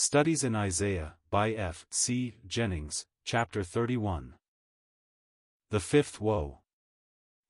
Studies in Isaiah, by F. C. Jennings, Chapter 31. The Fifth Woe.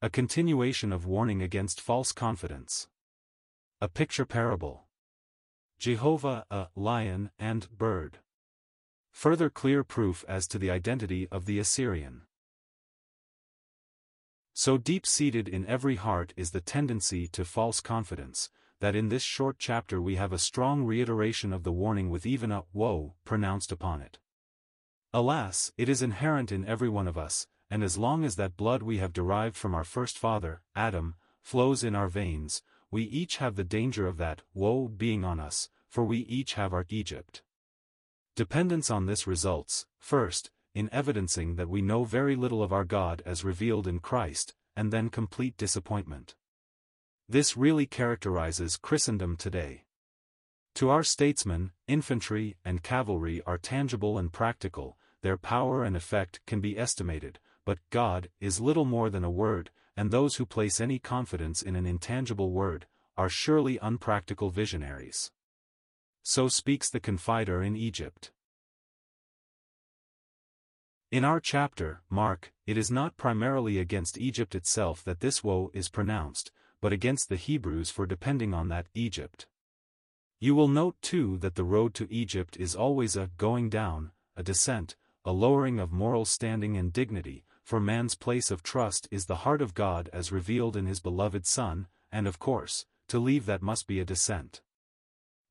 A continuation of warning against false confidence. A picture parable. Jehovah, a lion and bird. Further clear proof as to the identity of the Assyrian. So deep-seated in every heart is the tendency to false confidence, that in this short chapter we have a strong reiteration of the warning with even a woe pronounced upon it. Alas, it is inherent in every one of us, and as long as that blood we have derived from our first father, Adam, flows in our veins, we each have the danger of that woe being on us, for we each have our Egypt. Dependence on this results, first, in evidencing that we know very little of our God as revealed in Christ, and then complete disappointment. This really characterizes Christendom today. To our statesmen, infantry and cavalry are tangible and practical, their power and effect can be estimated, but God is little more than a word, and those who place any confidence in an intangible word, are surely unpractical visionaries. So speaks the confider in Egypt. In our chapter, Mark, it is not primarily against Egypt itself that this woe is pronounced, but against the Hebrews for depending on that Egypt. You will note too that the road to Egypt is always a going down, a descent, a lowering of moral standing and dignity, for man's place of trust is the heart of God as revealed in his beloved Son, and of course, to leave that must be a descent.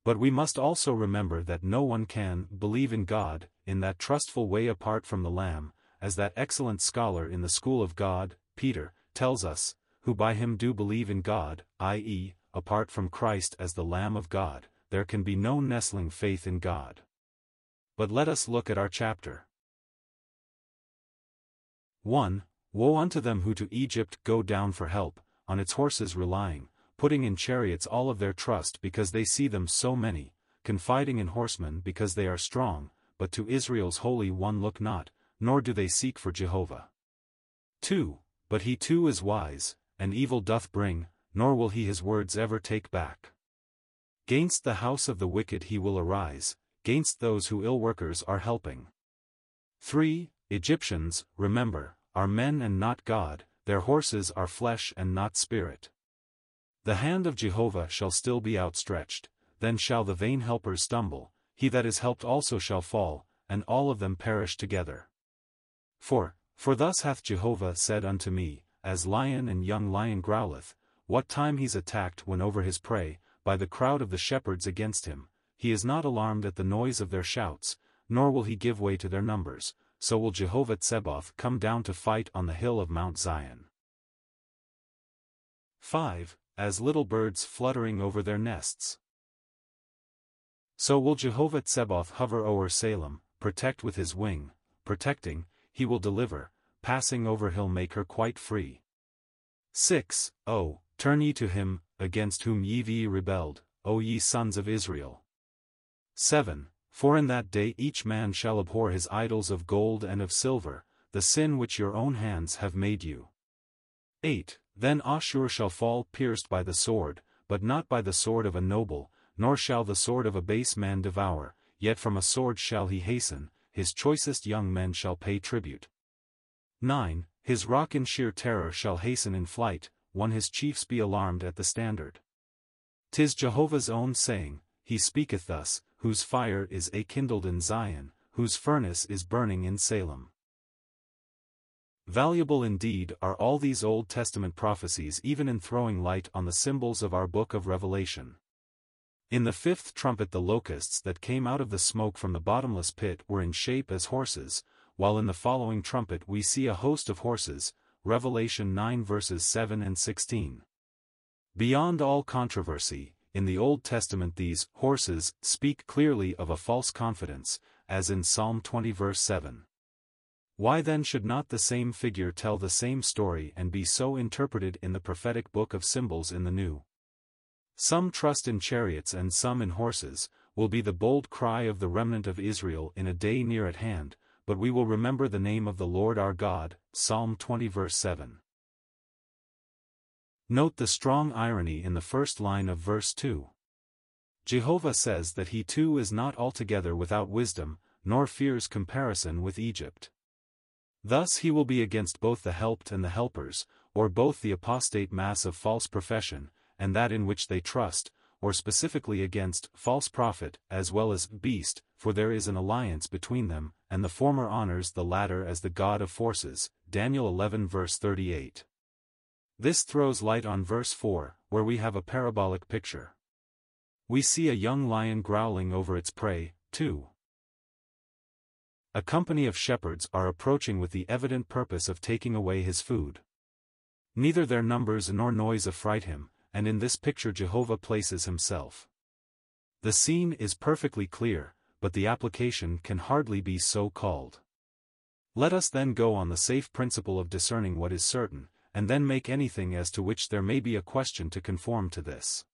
But we must also remember that no one can believe in God, in that trustful way apart from the Lamb, as that excellent scholar in the school of God, Peter, tells us, who by him do believe in God, i.e., apart from Christ as the Lamb of God, there can be no nestling faith in God. But let us look at our chapter. 1. Woe unto them who to Egypt go down for help, on its horses relying, putting in chariots all of their trust because they see them so many, confiding in horsemen because they are strong, but to Israel's Holy One look not, nor do they seek for Jehovah. 2. But he too is wise, and evil doth bring, nor will he his words ever take back. Gainst the house of the wicked he will arise, gainst those who ill workers are helping. 3. Egyptians, remember, are men and not God, their horses are flesh and not spirit. The hand of Jehovah shall still be outstretched, then shall the vain helpers stumble, he that is helped also shall fall, and all of them perish together. 4. For thus hath Jehovah said unto me, As lion and young lion growleth, what time he's attacked when over his prey, by the crowd of the shepherds against him, he is not alarmed at the noise of their shouts, nor will he give way to their numbers, so will Jehovah Tsebaoth come down to fight on the hill of Mount Zion. 5. As little birds fluttering over their nests. So will Jehovah Tsebaoth hover o'er Salem, protect with his wing, protecting, he will deliver, passing over he'll make her quite free. 6. Oh, turn ye to him, against whom ye be rebelled, O ye sons of Israel. 7. For in that day each man shall abhor his idols of gold and of silver, the sin which your own hands have made you. 8. Then Ashur shall fall pierced by the sword, but not by the sword of a noble, nor shall the sword of a base man devour, yet from a sword shall he hasten, his choicest young men shall pay tribute. 9. His rock in sheer terror shall hasten in flight, one his chiefs be alarmed at the standard. Tis Jehovah's own saying, he speaketh thus, whose fire is a kindled in Zion, whose furnace is burning in Salem. Valuable indeed are all these Old Testament prophecies even in throwing light on the symbols of our book of Revelation. In the fifth trumpet the locusts that came out of the smoke from the bottomless pit were in shape as horses, while in the following trumpet we see a host of horses, Revelation 9 verses 7 and 16. Beyond all controversy, in the Old Testament these horses speak clearly of a false confidence, as in Psalm 20 verse 7. Why then should not the same figure tell the same story and be so interpreted in the prophetic book of symbols in the New? Some trust in chariots and some in horses, will be the bold cry of the remnant of Israel in a day near at hand, but we will remember the name of the Lord our God, Psalm 20 verse 7. Note the strong irony in the first line of verse 2. Jehovah says that he too is not altogether without wisdom, nor fears comparison with Egypt. Thus he will be against both the helped and the helpers, or both the apostate mass of false profession, and that in which they trust, or specifically against false prophet as well as beast, for there is an alliance between them, and the former honors the latter as the God of forces. Daniel 11 verse 38. This throws light on verse 4, where we have a parabolic picture. We see a young lion growling over its prey, too. A company of shepherds are approaching with the evident purpose of taking away his food. Neither their numbers nor noise affright him, and in this picture Jehovah places himself. The scene is perfectly clear, but the application can hardly be so called. Let us then go on the safe principle of discerning what is certain, and then make anything as to which there may be a question to conform to this.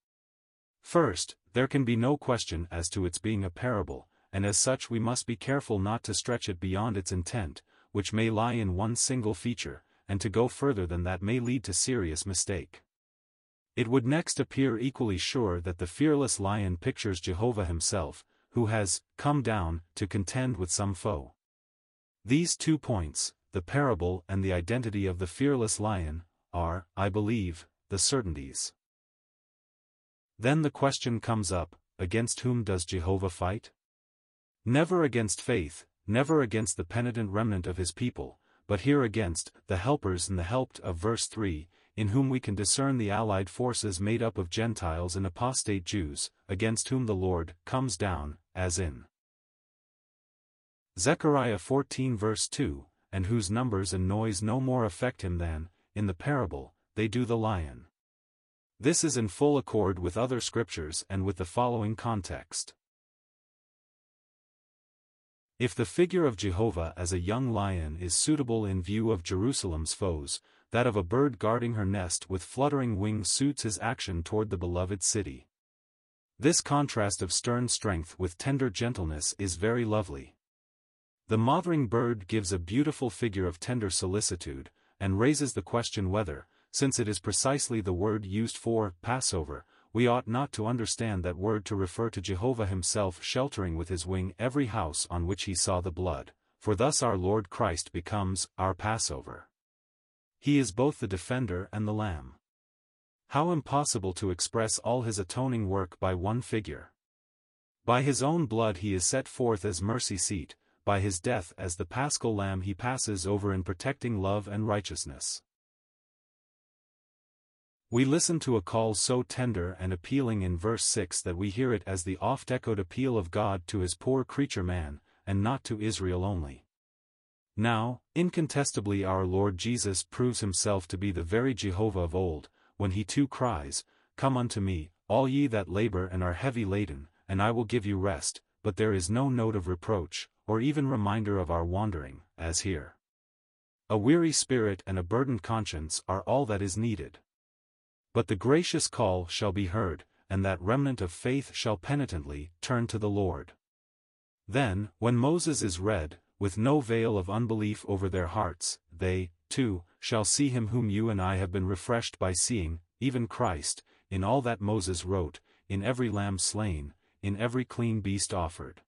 First, there can be no question as to its being a parable, and as such we must be careful not to stretch it beyond its intent, which may lie in one single feature, and to go further than that may lead to serious mistake. It would next appear equally sure that the fearless lion pictures Jehovah himself, who has come down to contend with some foe. These two points, the parable and the identity of the fearless lion, are, I believe, the certainties. Then the question comes up, against whom does Jehovah fight? Never against faith, never against the penitent remnant of his people, but here against the helpers and the helped of verse 3, in whom we can discern the allied forces made up of Gentiles and apostate Jews, against whom the Lord comes down, as in Zechariah 14 verse 2, and whose numbers and noise no more affect him than, in the parable, they do the lion. This is in full accord with other scriptures and with the following context. If the figure of Jehovah as a young lion is suitable in view of Jerusalem's foes, that of a bird guarding her nest with fluttering wings suits his action toward the beloved city. This contrast of stern strength with tender gentleness is very lovely. The mothering bird gives a beautiful figure of tender solicitude, and raises the question whether, since it is precisely the word used for Passover, we ought not to understand that word to refer to Jehovah himself sheltering with his wing every house on which he saw the blood, for thus our Lord Christ becomes our Passover. He is both the defender and the lamb. How impossible to express all his atoning work by one figure. By his own blood he is set forth as mercy seat, by his death as the paschal lamb he passes over in protecting love and righteousness. We listen to a call so tender and appealing in verse 6 that we hear it as the oft-echoed appeal of God to his poor creature man, and not to Israel only. Now, incontestably our Lord Jesus proves himself to be the very Jehovah of old, when he too cries, Come unto me, all ye that labor and are heavy laden, and I will give you rest, but there is no note of reproach, or even reminder of our wandering, as here. A weary spirit and a burdened conscience are all that is needed. But the gracious call shall be heard, and that remnant of faith shall penitently turn to the Lord. Then, when Moses is read, with no veil of unbelief over their hearts, they, too, shall see him whom you and I have been refreshed by seeing, even Christ, in all that Moses wrote, in every lamb slain, in every clean beast offered.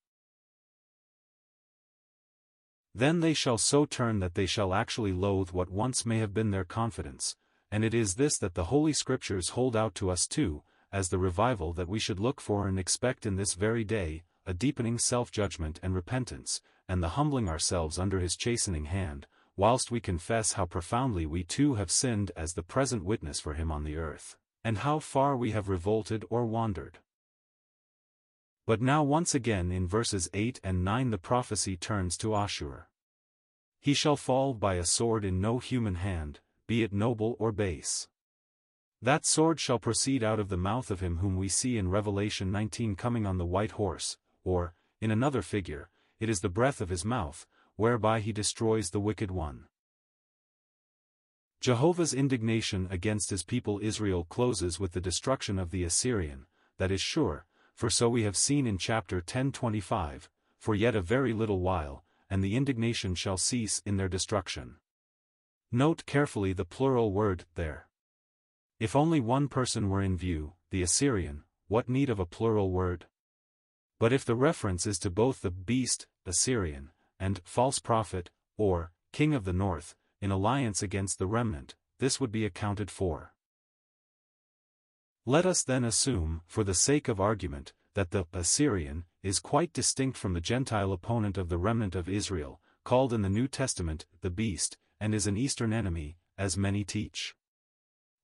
Then they shall so turn that they shall actually loathe what once may have been their confidence, and it is this that the Holy Scriptures hold out to us too, as the revival that we should look for and expect in this very day, a deepening self-judgment and repentance, and the humbling ourselves under his chastening hand, whilst we confess how profoundly we too have sinned as the present witness for him on the earth, and how far we have revolted or wandered. But now once again in verses 8 and 9 the prophecy turns to Ashur. He shall fall by a sword in no human hand, be it noble or base. That sword shall proceed out of the mouth of him whom we see in Revelation 19 coming on the white horse, or, in another figure, it is the breath of his mouth, whereby he destroys the wicked one. Jehovah's indignation against his people Israel closes with the destruction of the Assyrian, that is sure, for so we have seen in chapter 1025, for yet a very little while, and the indignation shall cease in their destruction. Note carefully the plural word, there. If only one person were in view, the Assyrian, what need of a plural word? But if the reference is to both the beast, Assyrian, and false prophet, or king of the north, in alliance against the remnant, this would be accounted for. Let us then assume, for the sake of argument, that the Assyrian is quite distinct from the Gentile opponent of the remnant of Israel, called in the New Testament the beast, and is an eastern enemy, as many teach.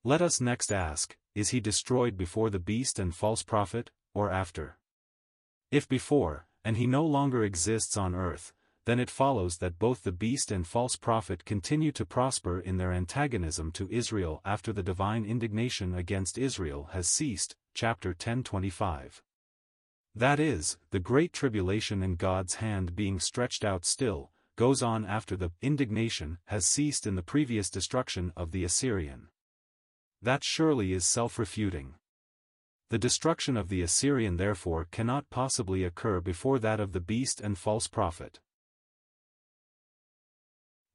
Let us next ask, is he destroyed before the beast and false prophet, or after? If before, and he no longer exists on earth, then it follows that both the beast and false prophet continue to prosper in their antagonism to Israel after the divine indignation against Israel has ceased, chapter 1025. That is, the great tribulation in God's hand being stretched out still, goes on after the indignation has ceased in the previous destruction of the Assyrian. That surely is self-refuting. The destruction of the Assyrian therefore cannot possibly occur before that of the beast and false prophet.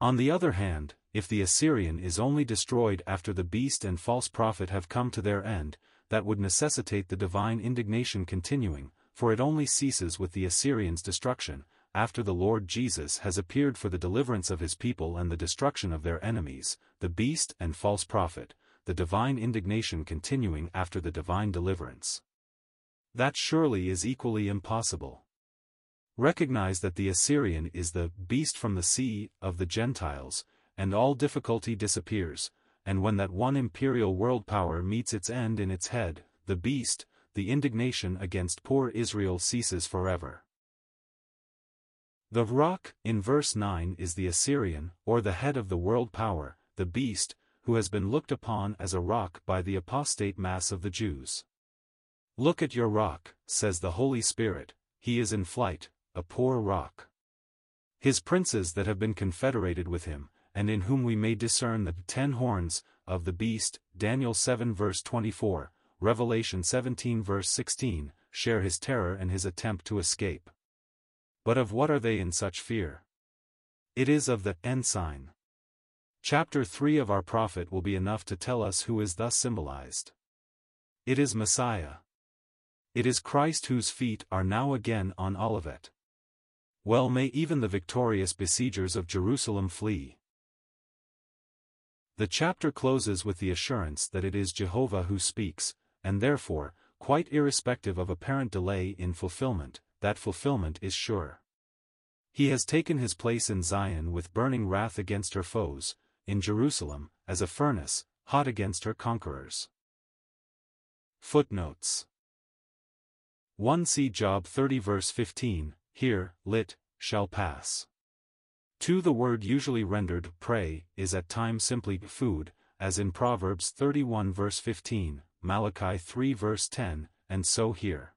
On the other hand, if the Assyrian is only destroyed after the beast and false prophet have come to their end, that would necessitate the divine indignation continuing, for it only ceases with the Assyrians' destruction, after the Lord Jesus has appeared for the deliverance of his people and the destruction of their enemies, the beast and false prophet, the divine indignation continuing after the divine deliverance. That surely is equally impossible. Recognize that the Assyrian is the beast from the sea of the Gentiles, and all difficulty disappears, and when that one imperial world power meets its end in its head, the beast, the indignation against poor Israel ceases forever. The rock, in verse 9 is the Assyrian, or the head of the world power, the beast, who has been looked upon as a rock by the apostate mass of the Jews. Look at your rock, says the Holy Spirit, he is in flight, a poor rock. His princes that have been confederated with him, and in whom we may discern the ten horns, of the beast, Daniel 7 verse 24, Revelation 17 verse 16, share his terror and his attempt to escape. But of what are they in such fear? It is of the ensign. Chapter 3 of our prophet will be enough to tell us who is thus symbolized. It is Messiah. It is Christ whose feet are now again on Olivet. Well may even the victorious besiegers of Jerusalem flee. The chapter closes with the assurance that it is Jehovah who speaks, and therefore, quite irrespective of apparent delay in fulfillment, that fulfillment is sure. He has taken his place in Zion with burning wrath against her foes, in Jerusalem, as a furnace, hot against her conquerors. Footnotes 1 See Job 30 verse 15, here, lit, shall pass. 2 The word usually rendered prey is at times simply food, as in Proverbs 31 verse 15, Malachi 3 verse 10, and so here.